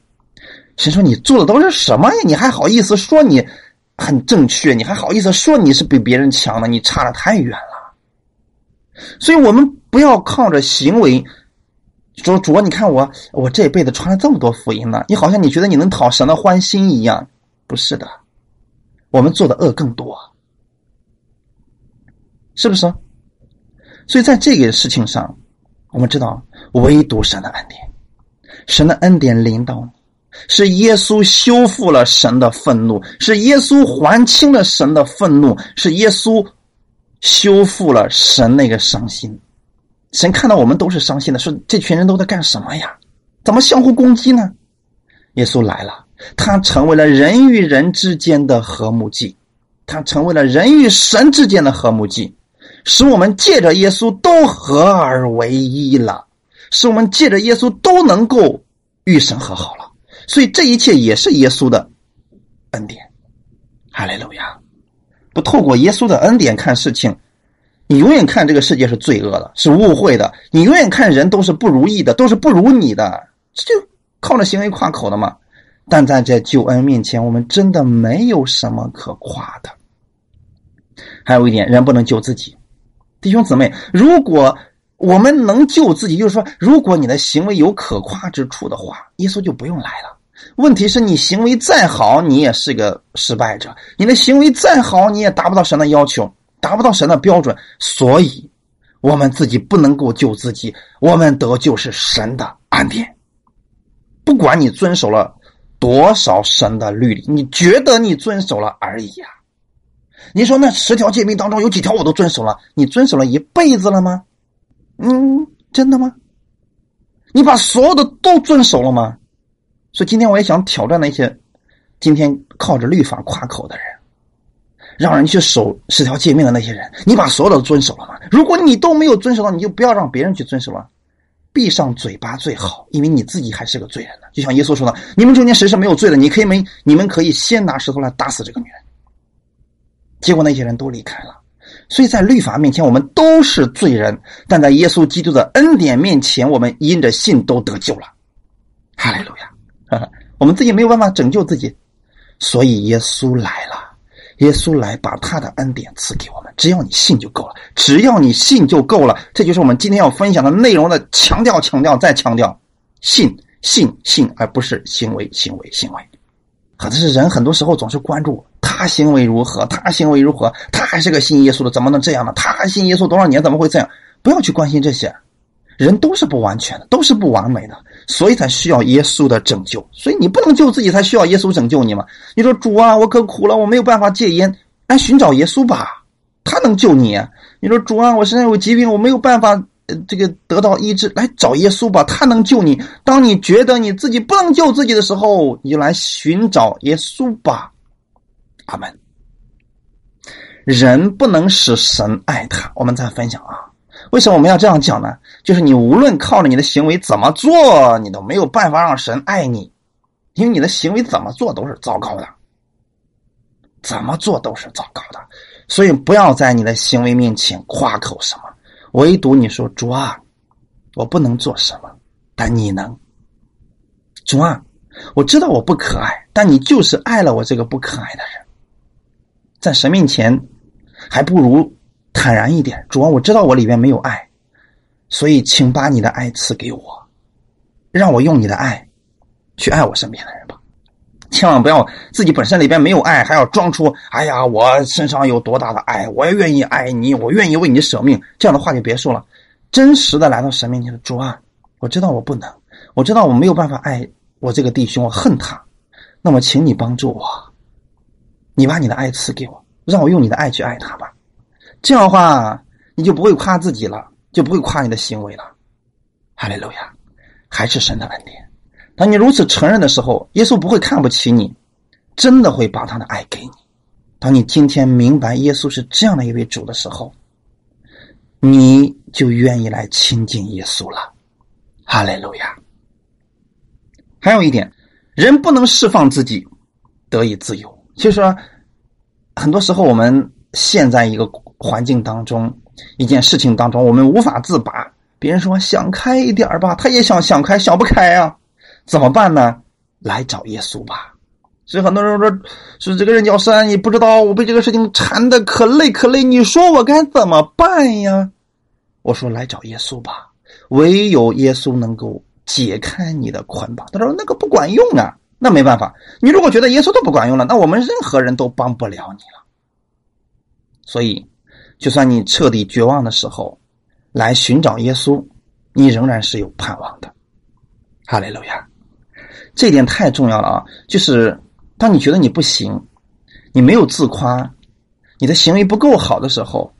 神说：“你做的都是什么呀？你还好意思说你很正确？你还好意思说你是比别人强的？你差的太远了。”所以，我们不要靠着行为。说主，你看我，我这辈子传了这么多福音呢，你好像你觉得你能讨神的欢心一样，不是的，我们做的恶更多，是不是？所以在这个事情上，我们知道唯独神的恩典，神的恩典领导你，是耶稣修复了神的愤怒，是耶稣还清了神的愤怒，是耶稣修复了神那个伤心。神看到我们都是伤心的，说这群人都在干什么呀？怎么相互攻击呢？耶稣来了，他成为了人与人之间的和睦剂。他成为了人与神之间的和睦剂，使我们借着耶稣都合而为一了，使我们借着耶稣都能够与神和好了。所以这一切也是耶稣的恩典。哈利路亚！不透过耶稣的恩典看事情，你永远看这个世界是罪恶的，是误会的；你永远看人都是不如意的，都是不如你的，这就靠着行为夸口的嘛。但在这救恩面前，我们真的没有什么可夸的。还有一点，人不能救自己。弟兄姊妹，如果我们能救自己，就是说，如果你的行为有可夸之处的话，耶稣就不用来了。问题是你行为再好，你也是个失败者；你的行为再好，你也达不到神的要求，达不到神的标准。所以，我们自己不能够救自己，我们得救是神的恩典。不管你遵守了。多少神的律例？你觉得你遵守了而已呀？你说那十条诫命当中有几条我都遵守了？你遵守了一辈子了吗？嗯，真的吗？你把所有的都遵守了吗？所以今天我也想挑战那些今天靠着律法夸口的人，让人去守十条诫命的那些人，你把所有的都遵守了吗？如果你都没有遵守到，你就不要让别人去遵守了。闭上嘴巴最好，因为你自己还是个罪人呢。就像耶稣说的：“你们中间谁是没有罪的？你可以没，你们可以先拿石头来打死这个女人。”结果那些人都离开了。所以在律法面前，我们都是罪人；但在耶稣基督的恩典面前，我们因着信都得救了。哈利路亚！我们自己没有办法拯救自己，所以耶稣来了。耶稣来把他的恩典赐给我们，只要你信就够了，只要你信就够了。这就是我们今天要分享的内容的强调、强调再强调：信、信、信，而不是行为、行为、行为。可是人很多时候总是关注他行为如何，他行为如何，他还是个信耶稣的，怎么能这样呢？他信耶稣多少年，怎么会这样？不要去关心这些，人都是不完全的，都是不完美的。所以才需要耶稣的拯救，所以你不能救自己，才需要耶稣拯救你嘛？你说主啊，我可苦了，我没有办法戒烟，来寻找耶稣吧，他能救你。你说主啊，我身上有疾病，我没有办法呃这个得到医治，来找耶稣吧，他能救你。当你觉得你自己不能救自己的时候，你就来寻找耶稣吧。阿门。人不能使神爱他，我们再分享啊。为什么我们要这样讲呢？就是你无论靠着你的行为怎么做，你都没有办法让神爱你，因为你的行为怎么做都是糟糕的，怎么做都是糟糕的。所以不要在你的行为面前夸口什么，唯独你说主啊，我不能做什么，但你能。主啊，我知道我不可爱，但你就是爱了我这个不可爱的人，在神面前还不如。坦然一点，主啊，我知道我里面没有爱，所以请把你的爱赐给我，让我用你的爱去爱我身边的人吧。千万不要自己本身里边没有爱，还要装出哎呀，我身上有多大的爱，我也愿意爱你，我愿意为你舍命。这样的话就别说了，真实的来到神面前的主啊，我知道我不能，我知道我没有办法爱我这个弟兄，我恨他，那么请你帮助我，你把你的爱赐给我，让我用你的爱去爱他吧。这样的话，你就不会夸自己了，就不会夸你的行为了。哈利路亚，还是神的恩典。当你如此承认的时候，耶稣不会看不起你，真的会把他的爱给你。当你今天明白耶稣是这样的一位主的时候，你就愿意来亲近耶稣了。哈利路亚。还有一点，人不能释放自己得以自由。其实，很多时候我们陷在一个。环境当中，一件事情当中，我们无法自拔。别人说想开一点吧，他也想想开，想不开啊，怎么办呢？来找耶稣吧。所以很多人说，是这个人叫山，你不知道我被这个事情缠的可累可累，你说我该怎么办呀？我说来找耶稣吧，唯有耶稣能够解开你的捆绑。他说那个不管用啊，那没办法。你如果觉得耶稣都不管用了，那我们任何人都帮不了你了。所以。就算你彻底绝望的时候，来寻找耶稣，你仍然是有盼望的。哈利路亚，这一点太重要了啊！就是当你觉得你不行，你没有自夸，你的行为不够好的时候，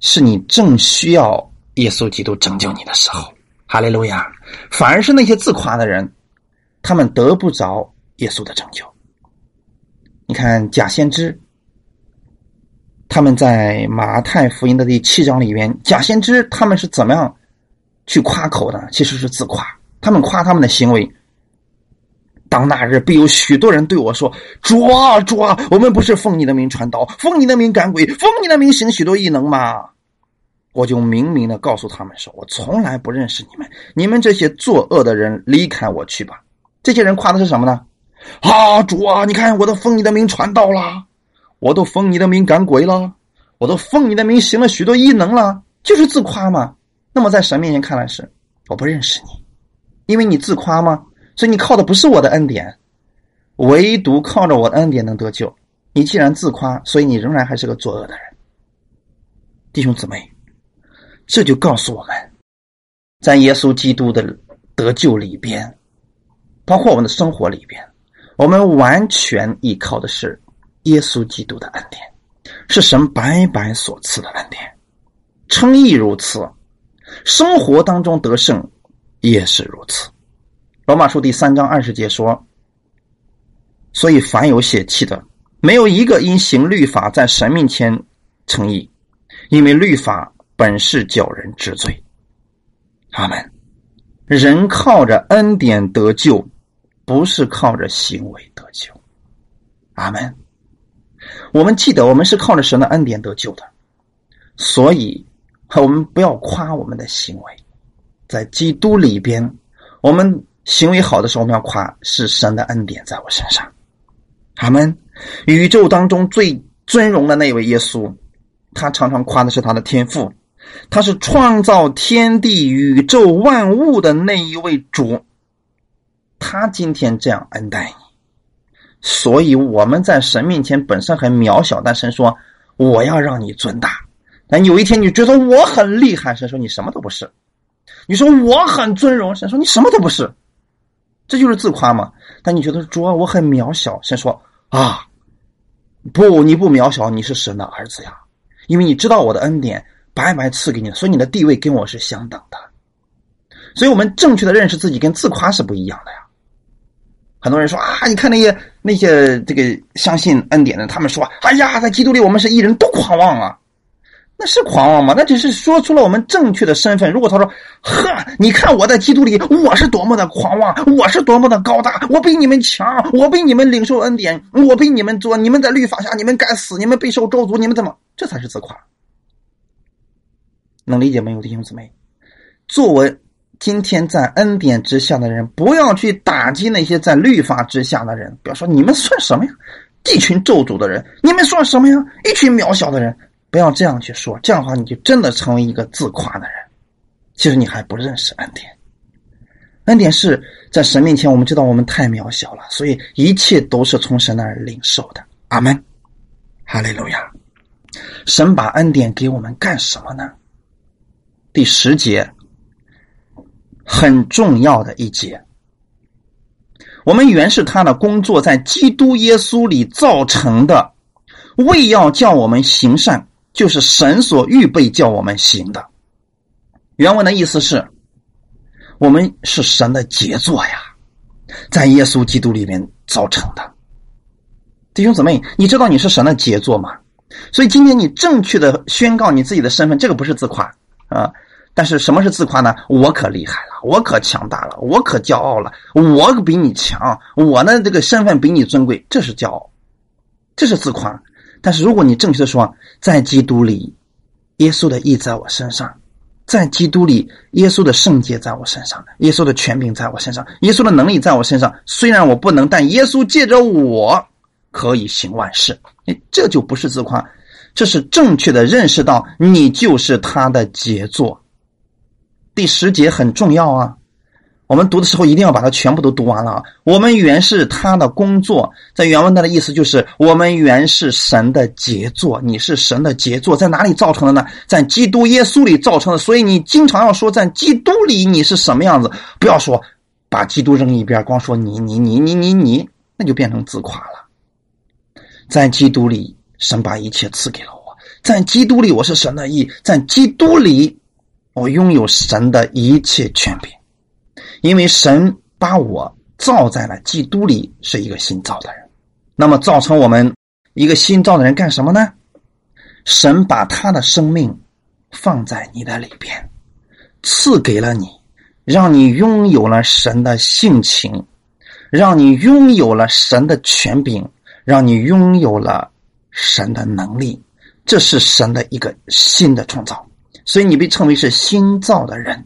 是你正需要耶稣基督拯救你的时候。哈利路亚！反而是那些自夸的人，他们得不着耶稣的拯救。你看假先知。他们在马太福音的第七章里边，假先知他们是怎么样去夸口的？其实是自夸，他们夸他们的行为。当那日必有许多人对我说：“主啊，主啊，我们不是奉你的名传道，奉你的名赶鬼，奉你的名行许多异能吗？”我就明明的告诉他们说：“我从来不认识你们，你们这些作恶的人，离开我去吧。”这些人夸的是什么呢？啊，主啊，你看我都奉你的名传道了，我都封你的名赶鬼了，我都封你的名行了许多异能了，就是自夸嘛。那么在神面前看来是我不认识你，因为你自夸吗？所以你靠的不是我的恩典，唯独靠着我的恩典能得救。你既然自夸，所以你仍然还是个作恶的人，弟兄姊妹。这就告诉我们，在耶稣基督的得救里边，包括我们的生活里边，我们完全依靠的是耶稣基督的恩典，是神白白所赐的恩典。称义如此，生活当中得胜也是如此。罗马书第三章二十节说：“所以凡有血气的，没有一个因行律法在神面前称义，因为律法。”本是叫人知罪，阿门。人靠着恩典得救，不是靠着行为得救，阿门。我们记得，我们是靠着神的恩典得救的，所以我们不要夸我们的行为。在基督里边，我们行为好的时候，我们要夸是神的恩典在我身上，阿门。宇宙当中最尊荣的那位耶稣，他常常夸的是他的天赋。他是创造天地宇宙万物的那一位主，他今天这样恩待你，所以我们在神面前本身很渺小，但神说我要让你尊大。但有一天你觉得我很厉害，神说你什么都不是。你说我很尊荣，神说你什么都不是。这就是自夸嘛？但你觉得主啊我很渺小，神说啊不你不渺小，你是神的儿子呀，因为你知道我的恩典。白白赐给你，所以你的地位跟我是相等的。所以我们正确的认识自己跟自夸是不一样的呀。很多人说啊，你看那些那些这个相信恩典的，他们说，哎呀，在基督里我们是艺人，多狂妄啊！那是狂妄吗？那只是说出了我们正确的身份。如果他说，呵，你看我在基督里，我是多么的狂妄，我是多么的高大，我比你们强，我比你们领受恩典，我比你们做，你们在律法下，你们该死，你们备受咒诅，你们怎么？这才是自夸。能理解没有，弟兄姊妹？作为今天在恩典之下的人，不要去打击那些在律法之下的人。不要说你们算什么呀？一群咒诅的人，你们算什么呀？一群渺小的人，不要这样去说。这样的话，你就真的成为一个自夸的人。其实你还不认识恩典。恩典是在神面前，我们知道我们太渺小了，所以一切都是从神那儿领受的。阿门，哈利路亚。神把恩典给我们干什么呢？第十节，很重要的一节。我们原是他的工作，在基督耶稣里造成的，为要叫我们行善，就是神所预备叫我们行的。原文的意思是，我们是神的杰作呀，在耶稣基督里面造成的。弟兄姊妹，你知道你是神的杰作吗？所以今天你正确的宣告你自己的身份，这个不是自夸。啊！但是什么是自夸呢？我可厉害了，我可强大了，我可骄傲了，我比你强，我呢这个身份比你尊贵，这是骄傲，这是自夸。但是如果你正确的说，在基督里，耶稣的义在我身上，在基督里，耶稣的圣洁在我身上，耶稣的权柄在我身上，耶稣的能力在我身上。虽然我不能，但耶稣借着我可以行万事。哎，这就不是自夸。这是正确的认识到你就是他的杰作。第十节很重要啊，我们读的时候一定要把它全部都读完了啊。我们原是他的工作，在原文的意思就是我们原是神的杰作。你是神的杰作，在哪里造成的呢？在基督耶稣里造成的。所以你经常要说在基督里你是什么样子，不要说把基督扔一边，光说你你你你你你，那就变成自夸了。在基督里。神把一切赐给了我，在基督里我是神的义，在基督里我拥有神的一切权柄，因为神把我造在了基督里，是一个新造的人。那么造成我们一个新造的人干什么呢？神把他的生命放在你的里边，赐给了你，让你拥有了神的性情，让你拥有了神的权柄，让你拥有了神的能力。这是神的一个新的创造，所以你被称为是新造的人。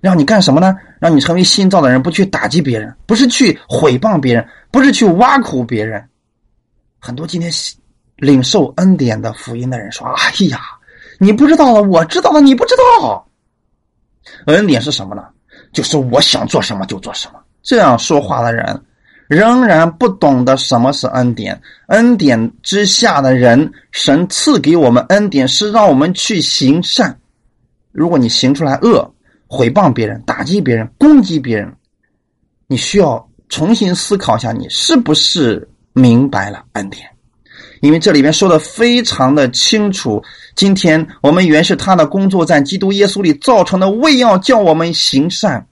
让你干什么呢？让你成为新造的人，不去打击别人，不是去毁谤别人，不是去挖苦别人。很多今天领受恩典的福音的人说：“哎呀，你不知道了，我知道了，你不知道。”恩典是什么呢？就是我想做什么就做什么。这样说话的人。仍然不懂得什么是恩典，恩典之下的人，神赐给我们恩典是让我们去行善。如果你行出来恶，毁谤别人、打击别人、攻击别人，你需要重新思考一下，你是不是明白了恩典？因为这里面说的非常的清楚。今天我们原是他的工作，在基督耶稣里造成的，为要叫我们行善，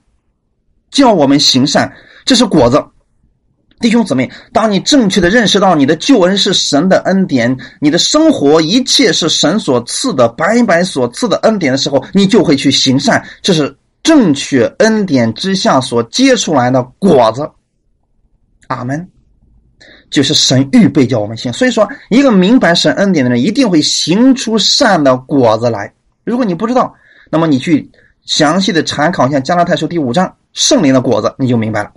叫我们行善，这是果子。弟兄姊妹，当你正确的认识到你的救恩是神的恩典，你的生活一切是神所赐的白白所赐的恩典的时候，你就会去行善。这是正确恩典之下所结出来的果子。阿门。就是神预备叫我们行，所以说，一个明白神恩典的人，一定会行出善的果子来。如果你不知道，那么你去详细的查考一下《加拉太书》第五章圣灵的果子，你就明白了。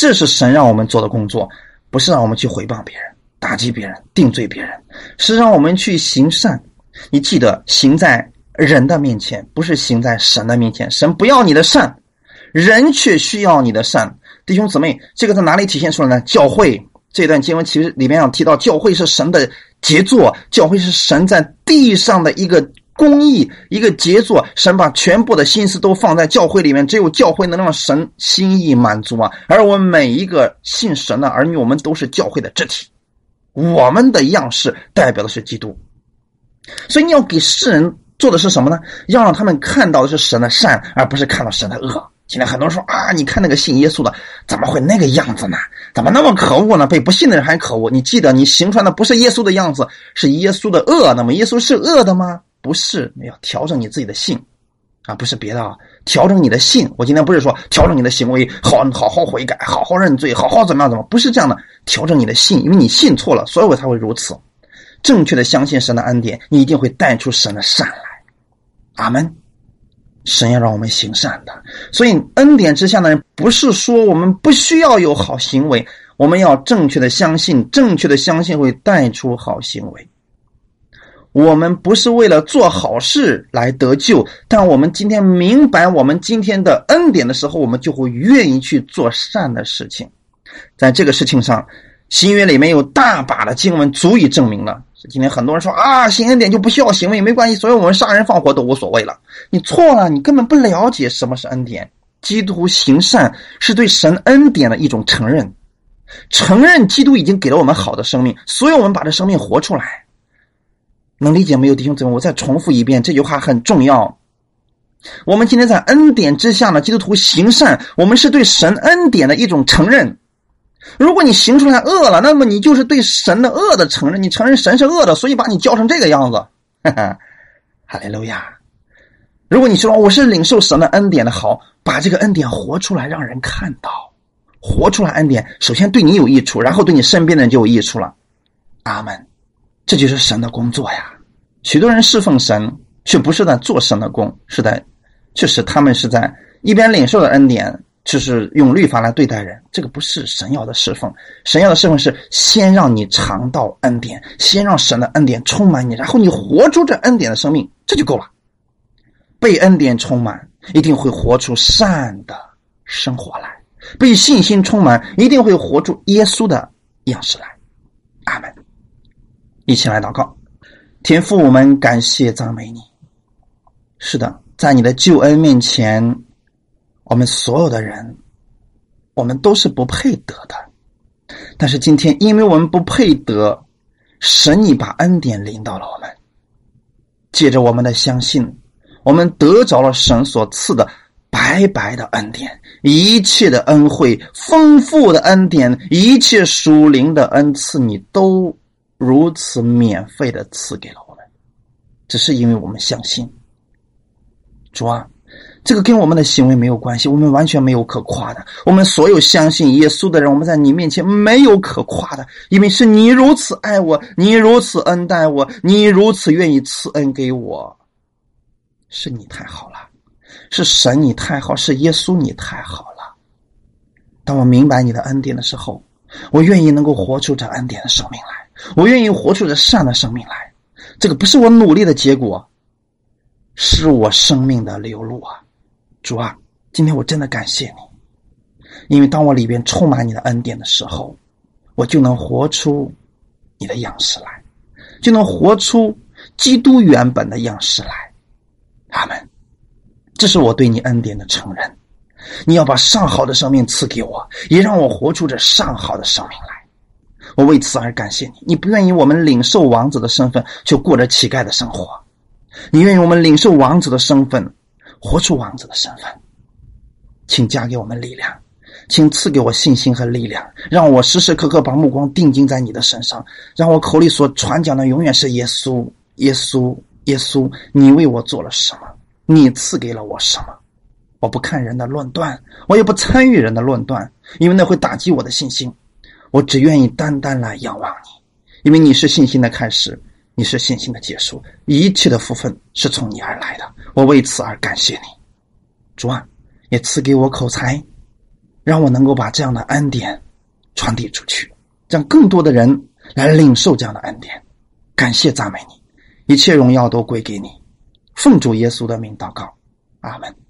这是神让我们做的工作，不是让我们去诽谤别人、打击别人、定罪别人，是让我们去行善。你记得，行在人的面前，不是行在神的面前。神不要你的善，人却需要你的善。弟兄姊妹，这个在哪里体现出来呢？教会这段经文其实里面要提到，教会是神的杰作，教会是神在地上的一个。公益一个杰作，神把全部的心思都放在教会里面，只有教会能让神心意满足啊！而我们每一个信神的儿女，我们都是教会的肢体，我们的样式代表的是基督，所以你要给世人做的是什么呢？要让他们看到的是神的善，而不是看到神的恶。现在很多人说啊，你看那个信耶稣的怎么会那个样子呢？怎么那么可恶呢？比不信的人还可恶。你记得，你行出来的不是耶稣的样子，是耶稣的恶。那么耶稣是恶的吗？不是要调整你自己的性，啊，不是别的啊，调整你的性。我今天不是说调整你的行为，好好好悔改，好好认罪，好好怎么样怎么，不是这样的。调整你的性，因为你信错了，所以我才会如此。正确的相信神的恩典，你一定会带出神的善来。阿门。神要让我们行善的，所以恩典之下的人，不是说我们不需要有好行为，我们要正确的相信，正确的相信会带出好行为。我们不是为了做好事来得救，但我们今天明白我们今天的恩典的时候，我们就会愿意去做善的事情。在这个事情上，新约里面有大把的经文足以证明了。今天很多人说啊，行恩典就不需要行为，没关系，所以我们杀人放火都无所谓了。你错了，你根本不了解什么是恩典。基督行善是对神恩典的一种承认，承认基督已经给了我们好的生命，所以我们把这生命活出来。能理解没有，弟兄姊妹？我再重复一遍，这句话很重要。我们今天在恩典之下呢，基督徒行善，我们是对神恩典的一种承认。如果你行出来恶了，那么你就是对神的恶的承认。你承认神是恶的，所以把你教成这个样子。哈利路亚！如果你说我是领受神的恩典的，好，把这个恩典活出来，让人看到，活出来恩典，首先对你有益处，然后对你身边的人就有益处了。阿门。这就是神的工作呀！许多人侍奉神，却不是在做神的工，是在，确实他们是在一边领受的恩典，就是用律法来对待人。这个不是神要的侍奉，神要的侍奉是先让你尝到恩典，先让神的恩典充满你，然后你活出这恩典的生命，这就够了。被恩典充满，一定会活出善的生活来；被信心充满，一定会活出耶稣的样式来。阿门。一起来祷告，天父，我们感谢赞美你。是的，在你的救恩面前，我们所有的人，我们都是不配得的。但是今天，因为我们不配得，神你把恩典临到了我们，借着我们的相信，我们得着了神所赐的白白的恩典，一切的恩惠、丰富的恩典、一切属灵的恩赐，你都。如此免费的赐给了我们，只是因为我们相信。主啊，这个跟我们的行为没有关系，我们完全没有可夸的。我们所有相信耶稣的人，我们在你面前没有可夸的，因为是你如此爱我，你如此恩待我，你如此愿意赐恩给我，是你太好了，是神你太好，是耶稣你太好了。当我明白你的恩典的时候，我愿意能够活出这恩典的生命来。我愿意活出这善的生命来，这个不是我努力的结果，是我生命的流露啊！主啊，今天我真的感谢你，因为当我里边充满你的恩典的时候，我就能活出你的样式来，就能活出基督原本的样式来。阿门。这是我对你恩典的承认。你要把上好的生命赐给我，也让我活出这上好的生命来。我为此而感谢你。你不愿意我们领受王子的身份，就过着乞丐的生活；你愿意我们领受王子的身份，活出王子的身份。请加给我们力量，请赐给我信心和力量，让我时时刻刻把目光定睛在你的身上，让我口里所传讲的永远是耶稣，耶稣，耶稣。你为我做了什么？你赐给了我什么？我不看人的论断，我也不参与人的论断，因为那会打击我的信心。我只愿意单单来仰望你，因为你是信心的开始，你是信心的结束，一切的福分是从你而来的。我为此而感谢你，主啊，也赐给我口才，让我能够把这样的恩典传递出去，让更多的人来领受这样的恩典。感谢赞美你，一切荣耀都归给你。奉主耶稣的名祷告，阿门。